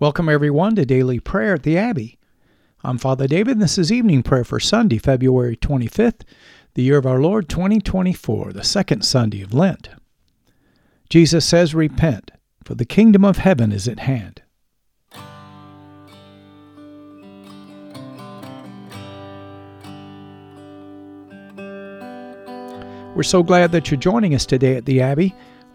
Welcome, everyone, to Daily Prayer at the Abbey. I'm Father David, and this is evening prayer for Sunday, February 25th, the year of our Lord 2024, the second Sunday of Lent. Jesus says, Repent, for the kingdom of heaven is at hand. We're so glad that you're joining us today at the Abbey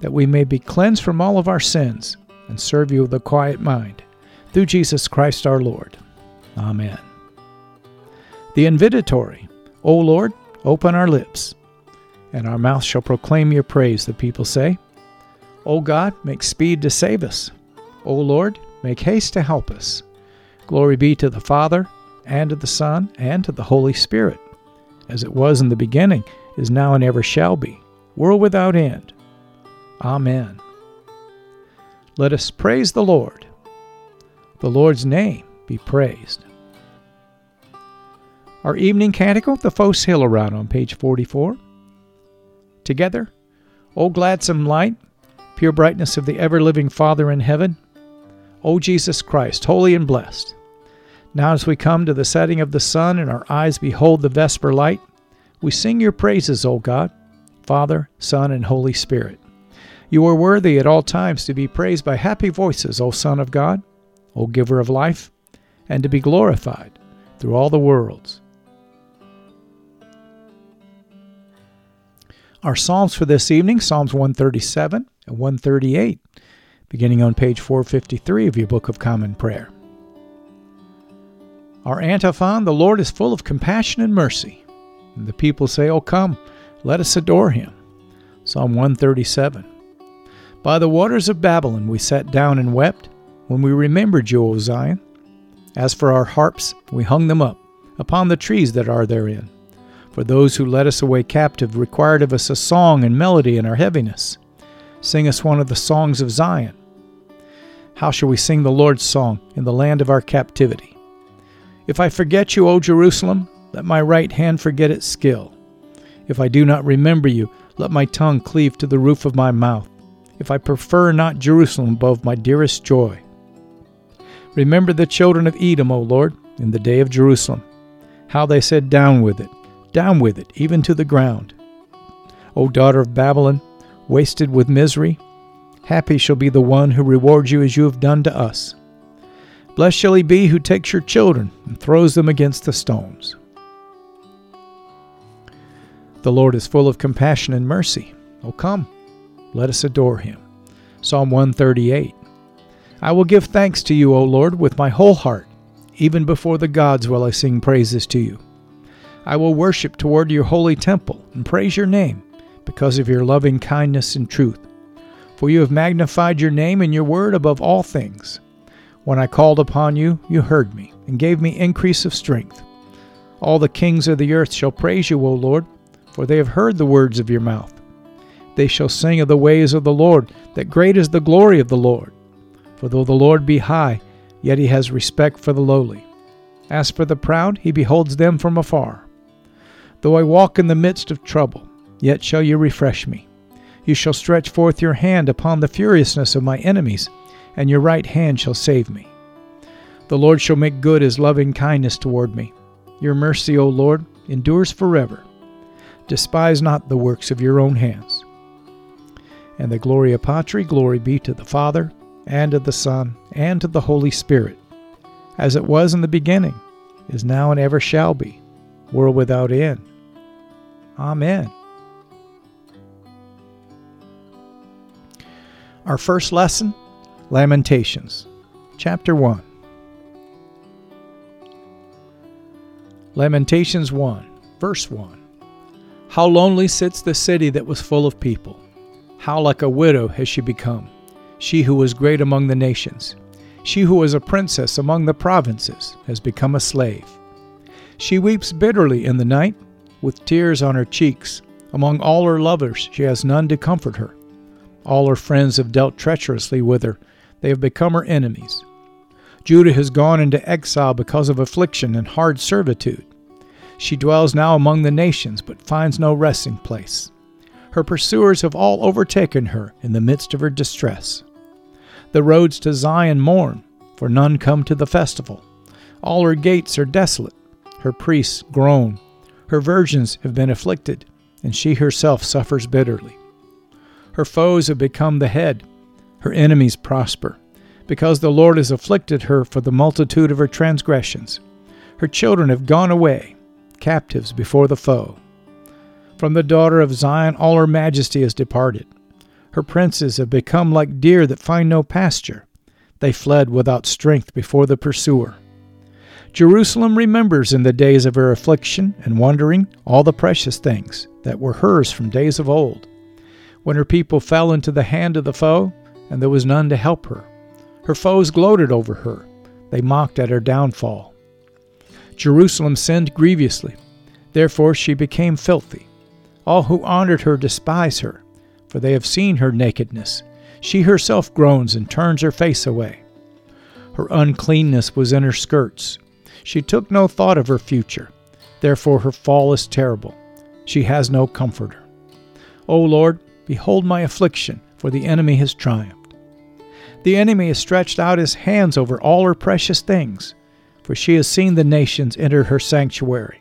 that we may be cleansed from all of our sins and serve you with a quiet mind. Through Jesus Christ our Lord. Amen. The invitatory O Lord, open our lips, and our mouth shall proclaim your praise, the people say. O God, make speed to save us. O Lord, make haste to help us. Glory be to the Father, and to the Son, and to the Holy Spirit, as it was in the beginning, is now, and ever shall be, world without end. Amen. Let us praise the Lord. The Lord's name be praised. Our evening canticle, the Phos Hilaron, on page 44. Together, O gladsome light, pure brightness of the ever living Father in heaven, O Jesus Christ, holy and blessed. Now, as we come to the setting of the sun and our eyes behold the vesper light, we sing your praises, O God, Father, Son, and Holy Spirit. You are worthy at all times to be praised by happy voices, O Son of God, O Giver of life, and to be glorified through all the worlds. Our Psalms for this evening Psalms 137 and 138, beginning on page 453 of your Book of Common Prayer. Our antiphon The Lord is full of compassion and mercy. And the people say, Oh, come, let us adore him. Psalm 137. By the waters of Babylon we sat down and wept when we remembered you, O Zion. As for our harps, we hung them up upon the trees that are therein. For those who led us away captive required of us a song and melody in our heaviness. Sing us one of the songs of Zion. How shall we sing the Lord's song in the land of our captivity? If I forget you, O Jerusalem, let my right hand forget its skill. If I do not remember you, let my tongue cleave to the roof of my mouth if I prefer not Jerusalem above my dearest joy. Remember the children of Edom, O Lord, in the day of Jerusalem, how they said, Down with it, down with it, even to the ground. O daughter of Babylon, wasted with misery, happy shall be the one who rewards you as you have done to us. Blessed shall he be who takes your children and throws them against the stones. The Lord is full of compassion and mercy. O come, let us adore him. Psalm 138 I will give thanks to you, O Lord, with my whole heart. Even before the gods will I sing praises to you. I will worship toward your holy temple and praise your name because of your loving kindness and truth. For you have magnified your name and your word above all things. When I called upon you, you heard me and gave me increase of strength. All the kings of the earth shall praise you, O Lord, for they have heard the words of your mouth. They shall sing of the ways of the Lord, that great is the glory of the Lord. For though the Lord be high, yet he has respect for the lowly. As for the proud, he beholds them from afar. Though I walk in the midst of trouble, yet shall you refresh me. You shall stretch forth your hand upon the furiousness of my enemies, and your right hand shall save me. The Lord shall make good his loving kindness toward me. Your mercy, O Lord, endures forever. Despise not the works of your own hands. And the Gloria Patri, glory be to the Father, and to the Son, and to the Holy Spirit, as it was in the beginning, is now, and ever shall be, world without end. Amen. Our first lesson Lamentations, chapter 1. Lamentations 1, verse 1. How lonely sits the city that was full of people. How like a widow has she become, she who was great among the nations. She who was a princess among the provinces has become a slave. She weeps bitterly in the night, with tears on her cheeks. Among all her lovers, she has none to comfort her. All her friends have dealt treacherously with her, they have become her enemies. Judah has gone into exile because of affliction and hard servitude. She dwells now among the nations, but finds no resting place. Her pursuers have all overtaken her in the midst of her distress. The roads to Zion mourn, for none come to the festival. All her gates are desolate. Her priests groan. Her virgins have been afflicted, and she herself suffers bitterly. Her foes have become the head. Her enemies prosper, because the Lord has afflicted her for the multitude of her transgressions. Her children have gone away captives before the foe. From the daughter of Zion all her majesty is departed. Her princes have become like deer that find no pasture. They fled without strength before the pursuer. Jerusalem remembers in the days of her affliction and wandering all the precious things that were hers from days of old, when her people fell into the hand of the foe, and there was none to help her. Her foes gloated over her, they mocked at her downfall. Jerusalem sinned grievously. Therefore she became filthy. All who honored her despise her, for they have seen her nakedness. She herself groans and turns her face away. Her uncleanness was in her skirts. She took no thought of her future. Therefore her fall is terrible. She has no comforter. O Lord, behold my affliction, for the enemy has triumphed. The enemy has stretched out his hands over all her precious things for she has seen the nations enter her sanctuary,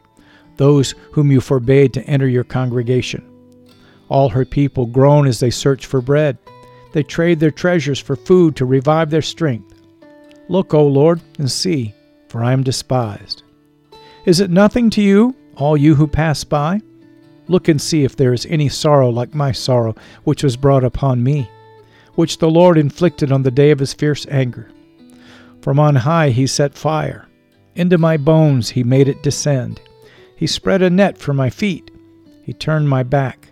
those whom you forbade to enter your congregation. All her people groan as they search for bread. They trade their treasures for food to revive their strength. Look, O Lord, and see, for I am despised. Is it nothing to you, all you who pass by? Look and see if there is any sorrow like my sorrow, which was brought upon me, which the Lord inflicted on the day of his fierce anger. From on high he set fire into my bones he made it descend. He spread a net for my feet. He turned my back.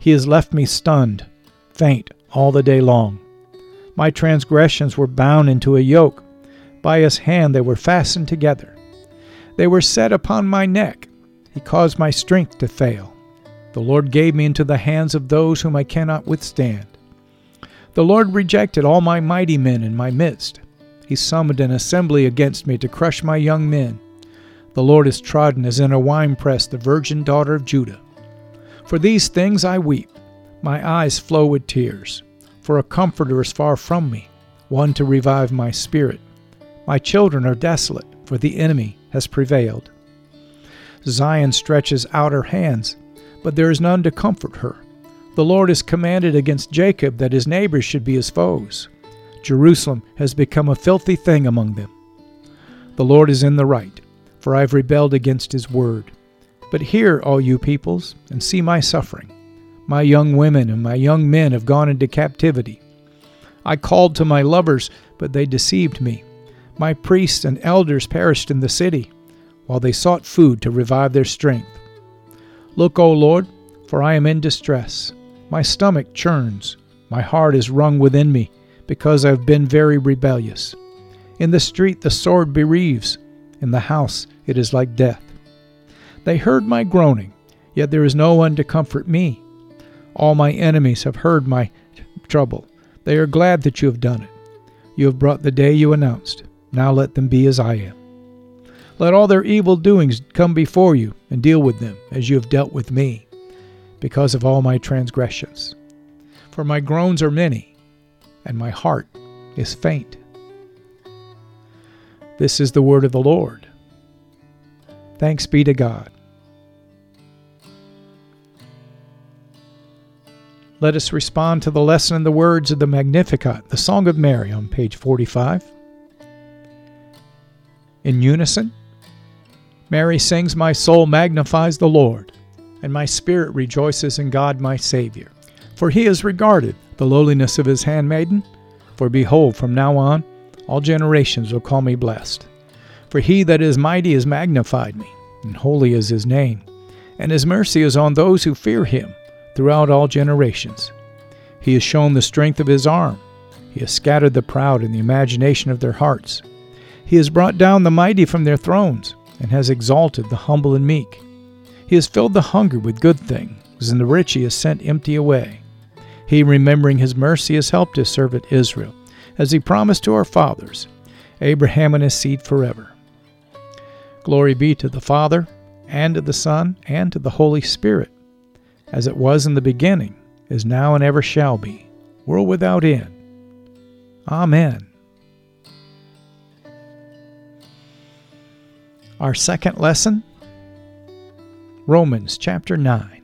He has left me stunned, faint all the day long. My transgressions were bound into a yoke. By his hand they were fastened together. They were set upon my neck. He caused my strength to fail. The Lord gave me into the hands of those whom I cannot withstand. The Lord rejected all my mighty men in my midst. He summoned an assembly against me to crush my young men. The Lord has trodden as in a winepress the virgin daughter of Judah. For these things I weep. My eyes flow with tears. For a comforter is far from me, one to revive my spirit. My children are desolate, for the enemy has prevailed. Zion stretches out her hands, but there is none to comfort her. The Lord has commanded against Jacob that his neighbors should be his foes. Jerusalem has become a filthy thing among them. The Lord is in the right, for I have rebelled against his word. But hear, all you peoples, and see my suffering. My young women and my young men have gone into captivity. I called to my lovers, but they deceived me. My priests and elders perished in the city, while they sought food to revive their strength. Look, O Lord, for I am in distress. My stomach churns, my heart is wrung within me because I've been very rebellious. In the street the sword bereaves, in the house it is like death. They heard my groaning, yet there is no one to comfort me. All my enemies have heard my trouble. They are glad that you have done it. You have brought the day you announced. Now let them be as I am. Let all their evil doings come before you, and deal with them as you have dealt with me, because of all my transgressions. For my groans are many, and my heart is faint. This is the word of the Lord. Thanks be to God. Let us respond to the lesson in the words of the Magnificat, the Song of Mary, on page 45. In unison, Mary sings, My soul magnifies the Lord, and my spirit rejoices in God my Savior. For he has regarded the lowliness of his handmaiden. For behold, from now on, all generations will call me blessed. For he that is mighty has magnified me, and holy is his name, and his mercy is on those who fear him throughout all generations. He has shown the strength of his arm. He has scattered the proud in the imagination of their hearts. He has brought down the mighty from their thrones, and has exalted the humble and meek. He has filled the hungry with good things, and the rich he has sent empty away. He, remembering his mercy, has helped his servant Israel, as he promised to our fathers, Abraham and his seed forever. Glory be to the Father, and to the Son, and to the Holy Spirit as it was in the beginning, is now, and ever shall be, world without end. Amen. Our second lesson Romans chapter 9.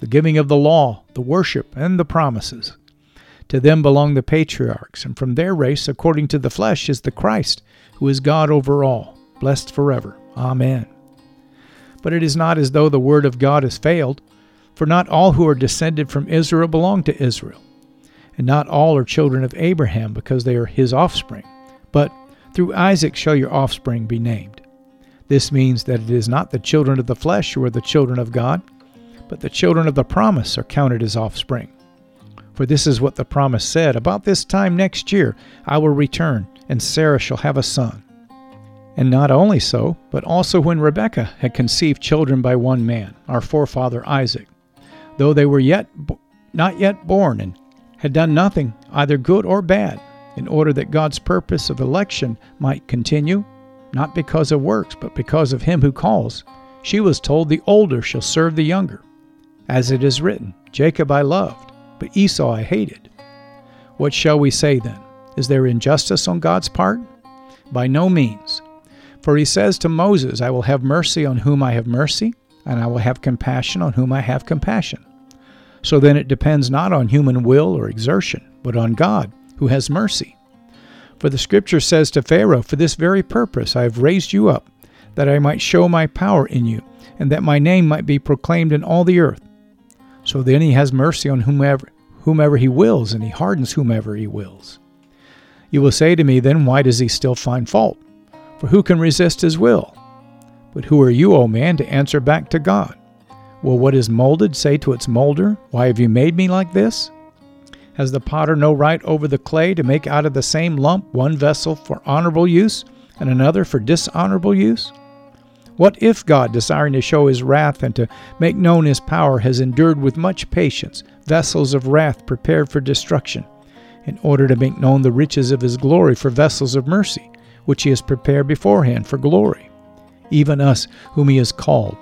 the giving of the law, the worship, and the promises. To them belong the patriarchs, and from their race, according to the flesh, is the Christ, who is God over all, blessed forever. Amen. But it is not as though the word of God has failed, for not all who are descended from Israel belong to Israel, and not all are children of Abraham because they are his offspring, but through Isaac shall your offspring be named. This means that it is not the children of the flesh who are the children of God, but the children of the promise are counted as offspring. For this is what the promise said About this time next year I will return, and Sarah shall have a son. And not only so, but also when Rebekah had conceived children by one man, our forefather Isaac, though they were yet not yet born and had done nothing, either good or bad, in order that God's purpose of election might continue, not because of works, but because of him who calls, she was told, The older shall serve the younger. As it is written, Jacob I loved, but Esau I hated. What shall we say then? Is there injustice on God's part? By no means. For he says to Moses, I will have mercy on whom I have mercy, and I will have compassion on whom I have compassion. So then it depends not on human will or exertion, but on God, who has mercy. For the Scripture says to Pharaoh, For this very purpose I have raised you up, that I might show my power in you, and that my name might be proclaimed in all the earth. So then he has mercy on whomever, whomever he wills, and he hardens whomever he wills. You will say to me, then why does he still find fault? For who can resist his will? But who are you, O man, to answer back to God? Will what is molded say to its molder, Why have you made me like this? Has the potter no right over the clay to make out of the same lump one vessel for honorable use and another for dishonorable use? What if God, desiring to show his wrath and to make known his power, has endured with much patience vessels of wrath prepared for destruction, in order to make known the riches of his glory for vessels of mercy? which he has prepared beforehand for glory, even us whom he has called,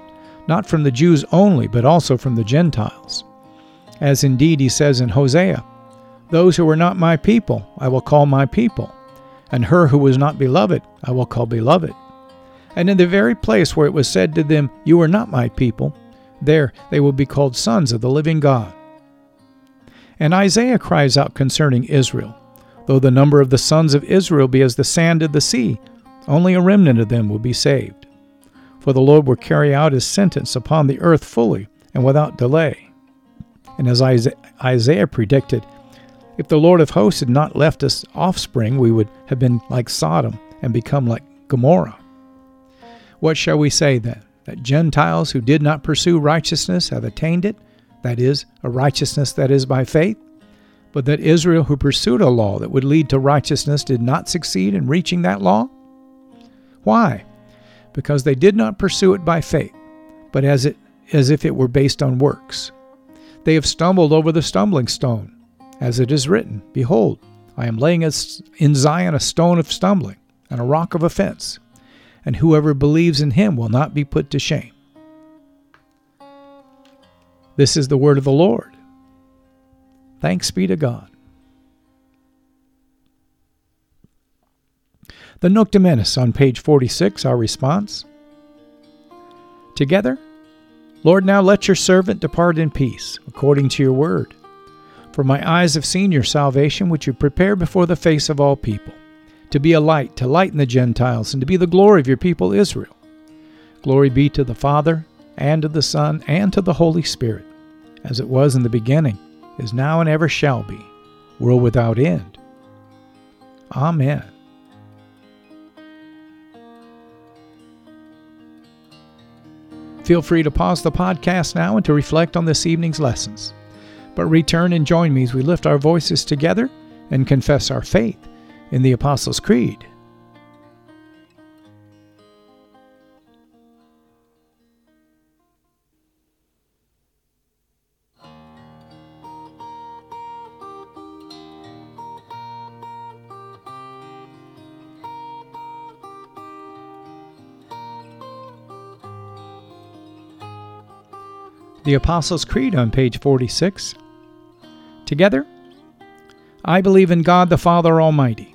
not from the Jews only, but also from the Gentiles. As indeed he says in Hosea, Those who are not my people I will call my people, and her who was not beloved I will call beloved. And in the very place where it was said to them, You are not my people, there they will be called sons of the living God. And Isaiah cries out concerning Israel Though the number of the sons of Israel be as the sand of the sea, only a remnant of them will be saved. For the Lord will carry out his sentence upon the earth fully and without delay. And as Isaiah predicted, If the Lord of hosts had not left us offspring, we would have been like Sodom and become like Gomorrah. What shall we say then? That Gentiles who did not pursue righteousness have attained it, that is, a righteousness that is by faith? But that Israel, who pursued a law that would lead to righteousness, did not succeed in reaching that law? Why? Because they did not pursue it by faith, but as, it, as if it were based on works. They have stumbled over the stumbling stone, as it is written Behold, I am laying in Zion a stone of stumbling and a rock of offense, and whoever believes in him will not be put to shame. This is the word of the Lord. Thanks be to God. The Dimittis on page 46, our response. Together, Lord, now let your servant depart in peace, according to your word. For my eyes have seen your salvation, which you prepare before the face of all people, to be a light, to lighten the Gentiles, and to be the glory of your people Israel. Glory be to the Father, and to the Son, and to the Holy Spirit, as it was in the beginning, is now, and ever shall be, world without end. Amen. Feel free to pause the podcast now and to reflect on this evening's lessons. But return and join me as we lift our voices together and confess our faith in the Apostles' Creed. the Apostles' Creed on page 46. Together, I believe in God the Father Almighty,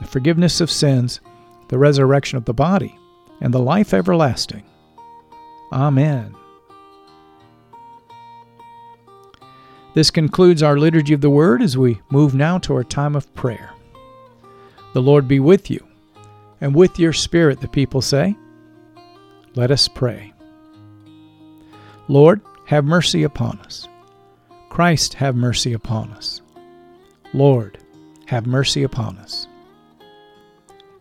the forgiveness of sins, the resurrection of the body, and the life everlasting. Amen. This concludes our Liturgy of the Word as we move now to our time of prayer. The Lord be with you, and with your spirit, the people say. Let us pray. Lord, have mercy upon us. Christ, have mercy upon us. Lord, have mercy upon us.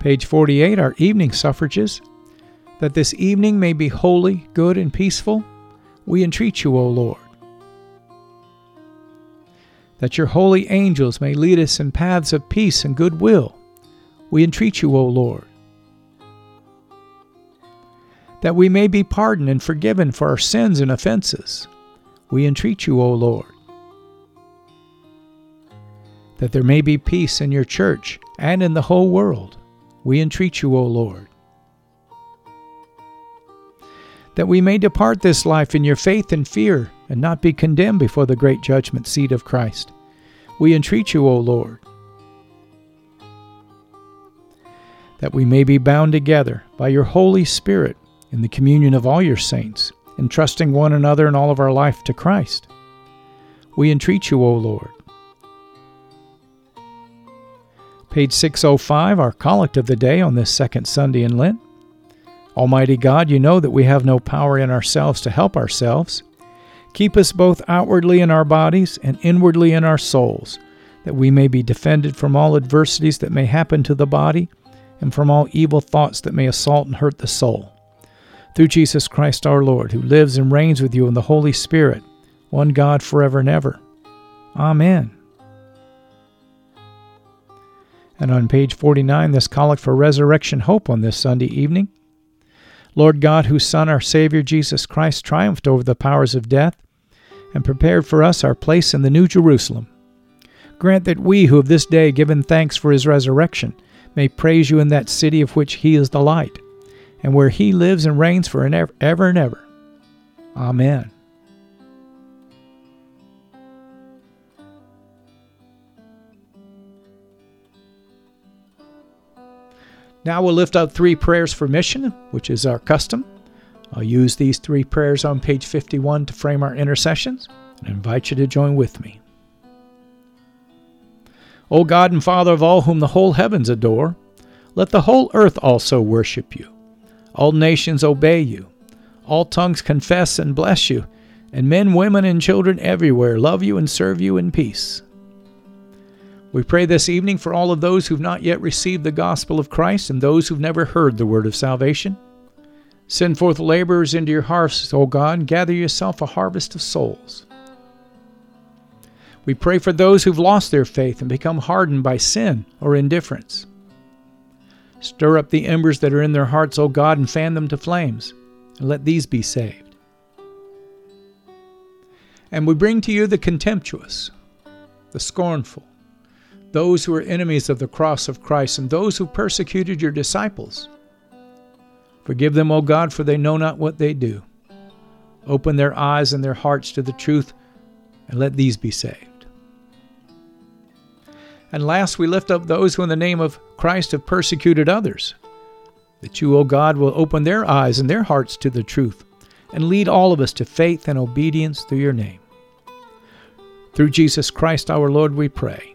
Page 48, our evening suffrages. That this evening may be holy, good, and peaceful, we entreat you, O Lord. That your holy angels may lead us in paths of peace and goodwill, we entreat you, O Lord that we may be pardoned and forgiven for our sins and offenses. We entreat you, O Lord. That there may be peace in your church and in the whole world. We entreat you, O Lord. That we may depart this life in your faith and fear and not be condemned before the great judgment seat of Christ. We entreat you, O Lord. That we may be bound together by your Holy Spirit in the communion of all your saints, entrusting one another and all of our life to Christ. We entreat you, O Lord. Page 605, our collect of the day on this second Sunday in Lent. Almighty God, you know that we have no power in ourselves to help ourselves. Keep us both outwardly in our bodies and inwardly in our souls, that we may be defended from all adversities that may happen to the body and from all evil thoughts that may assault and hurt the soul through Jesus Christ our Lord, who lives and reigns with you in the Holy Spirit, one God forever and ever. Amen. And on page 49, this collect for resurrection hope on this Sunday evening. Lord God, whose Son, our Savior Jesus Christ, triumphed over the powers of death and prepared for us our place in the New Jerusalem. Grant that we who have this day given thanks for his resurrection may praise you in that city of which he is the light, and where he lives and reigns for ever and ever. Amen. Now we'll lift up three prayers for mission, which is our custom. I'll use these three prayers on page 51 to frame our intercessions and invite you to join with me. O God and Father of all whom the whole heavens adore, let the whole earth also worship you. All nations obey you. All tongues confess and bless you, and men, women, and children everywhere love you and serve you in peace. We pray this evening for all of those who've not yet received the gospel of Christ and those who've never heard the word of salvation. Send forth laborers into your harvest, O God, and gather yourself a harvest of souls. We pray for those who've lost their faith and become hardened by sin or indifference. Stir up the embers that are in their hearts, O God, and fan them to flames, and let these be saved. And we bring to you the contemptuous, the scornful, those who are enemies of the cross of Christ, and those who persecuted your disciples. Forgive them, O God, for they know not what they do. Open their eyes and their hearts to the truth, and let these be saved. And last, we lift up those who, in the name of Christ, have persecuted others. That you, O God, will open their eyes and their hearts to the truth, and lead all of us to faith and obedience through your name. Through Jesus Christ our Lord, we pray.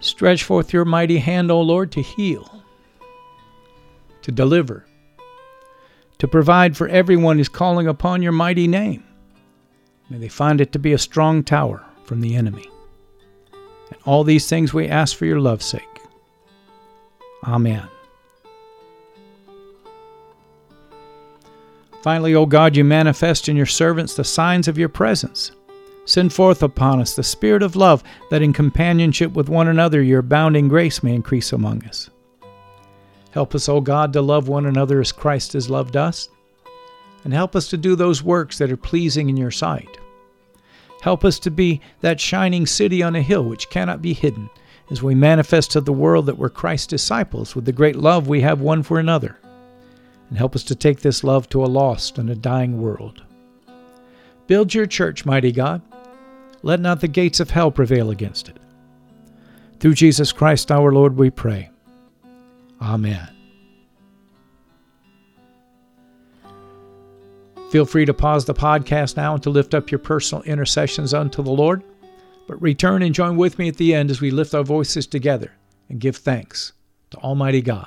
Stretch forth your mighty hand, O Lord, to heal, to deliver, to provide for everyone who's calling upon your mighty name. May they find it to be a strong tower from the enemy. And all these things we ask for your love's sake. Amen. Finally, O God, you manifest in your servants the signs of your presence. Send forth upon us the Spirit of love, that in companionship with one another your abounding grace may increase among us. Help us, O God, to love one another as Christ has loved us, and help us to do those works that are pleasing in your sight. Help us to be that shining city on a hill which cannot be hidden, as we manifest to the world that we're Christ's disciples with the great love we have one for another. And help us to take this love to a lost and a dying world. Build your church, mighty God. Let not the gates of hell prevail against it. Through Jesus Christ our Lord we pray. Amen. Feel free to pause the podcast now and to lift up your personal intercessions unto the Lord. But return and join with me at the end as we lift our voices together and give thanks to Almighty God.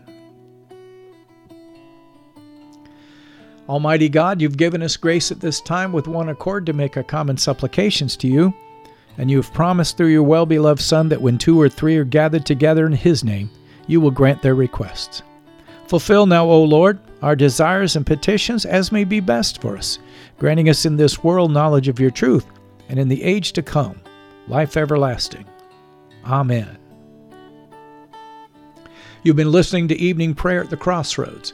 Almighty God, you've given us grace at this time with one accord to make our common supplications to you, and you have promised through your well beloved Son that when two or three are gathered together in his name, you will grant their requests. Fulfill now, O Lord, our desires and petitions as may be best for us, granting us in this world knowledge of your truth, and in the age to come, life everlasting. Amen. You've been listening to Evening Prayer at the Crossroads,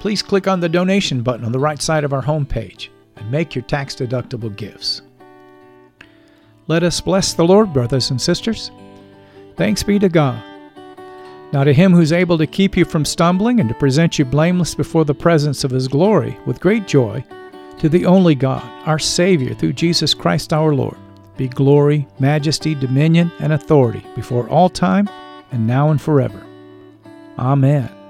please click on the donation button on the right side of our homepage and make your tax deductible gifts. Let us bless the Lord, brothers and sisters. Thanks be to God. Now, to Him who's able to keep you from stumbling and to present you blameless before the presence of His glory with great joy, to the only God, our Savior, through Jesus Christ our Lord, be glory, majesty, dominion, and authority before all time and now and forever. Amen.